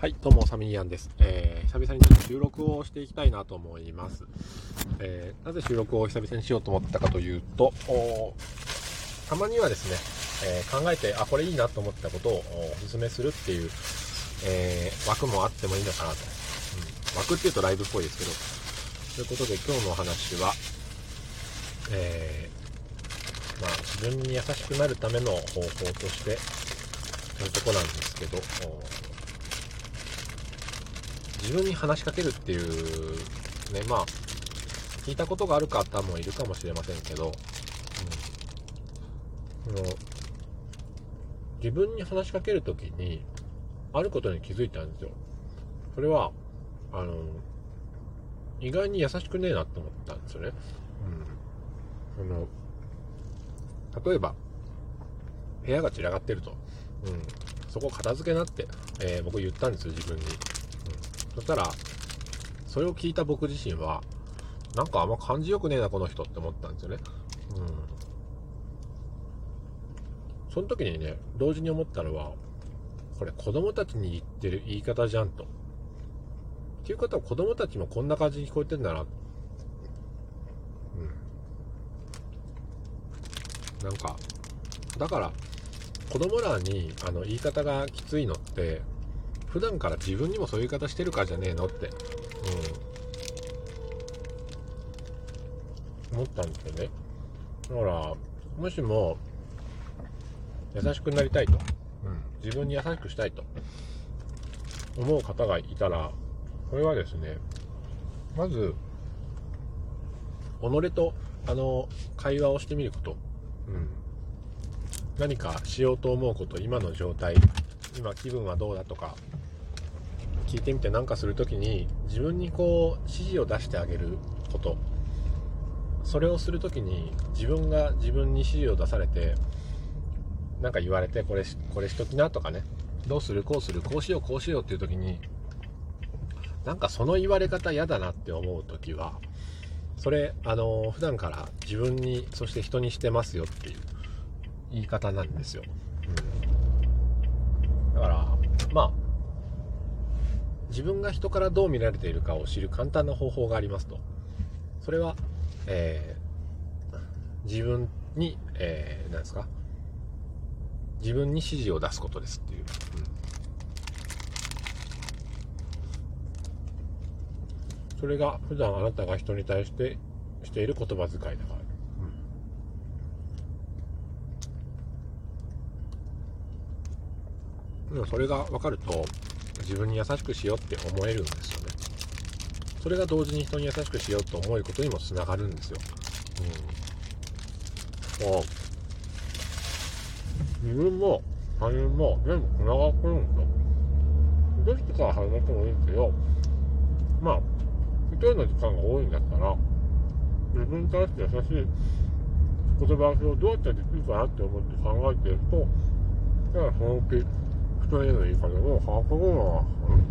はい、どうも、サミーアンです。えー、久々にちょっと収録をしていきたいなと思います。えー、なぜ収録を久々にしようと思ったかというと、たまにはですね、えー、考えて、あ、これいいなと思ったことをお勧めするっていう、えー、枠もあってもいいのかなと。うん、枠っていうとライブっぽいですけど、ということで今日のお話は、えー、まあ、自分に優しくなるための方法として、というとこなんですけど、自分に話しかけるっていう、ね、まあ、聞いたことがある方もいるかもしれませんけど、うん、の自分に話しかけるときに、あることに気づいたんですよ。それは、あの、意外に優しくねえなって思ったんですよね。うん。あの、例えば、部屋が散らかってると。うん。そこ片付けなって、えー、僕言ったんですよ、自分に。そしたら、それを聞いた僕自身は、なんかあんま感じよくねえな、この人って思ったんですよね。うん。その時にね、同時に思ったのは、これ子供たちに言ってる言い方じゃんと。っていう方は子供たちもこんな感じに聞こえてんだな。うん。なんか、だから、子供らにあの言い方がきついのって、普段から自分にもそういう言い方してるからじゃねえのって、うん、思ったんですよね。だから、もしも、優しくなりたいと、うん、自分に優しくしたいと思う方がいたら、これはですね、まず、己と、あの、会話をしてみること。うん。何かしようと思うこと、今の状態、今気分はどうだとか、聞いてみて何かする時に自分にこう指示を出してあげること。それをする時に自分が自分に指示を出されて何か言われてこれこれしときなとかね。どうする？こうする？こうしよう？こうしよう？っていう時になんかその言われ方嫌だなって思う時はそれあの普段から自分にそして人にしてますよっていう言い方なんですよ、うん、だからまあ自分が人からどう見られているかを知る簡単な方法がありますと。それは、えー、自分に、えー、何ですか？自分に指示を出すことですっていう。うん、それが普段あなたが人に対してしている言葉遣いだから。うん、それが分かると自分に優しくしようって思えるんですよね。それが同時に人に優しくしようと思うことにもつながるんですよ。うん。こう、自分も他人も全部つながってるんですよ。どっちから始めてもいいけど、まあ、一人の時間が多いんだったら、自分に対して優しい言葉をどうやってできるかなって思って考えてると、だからそのうち、人への言い方も把握後は、うん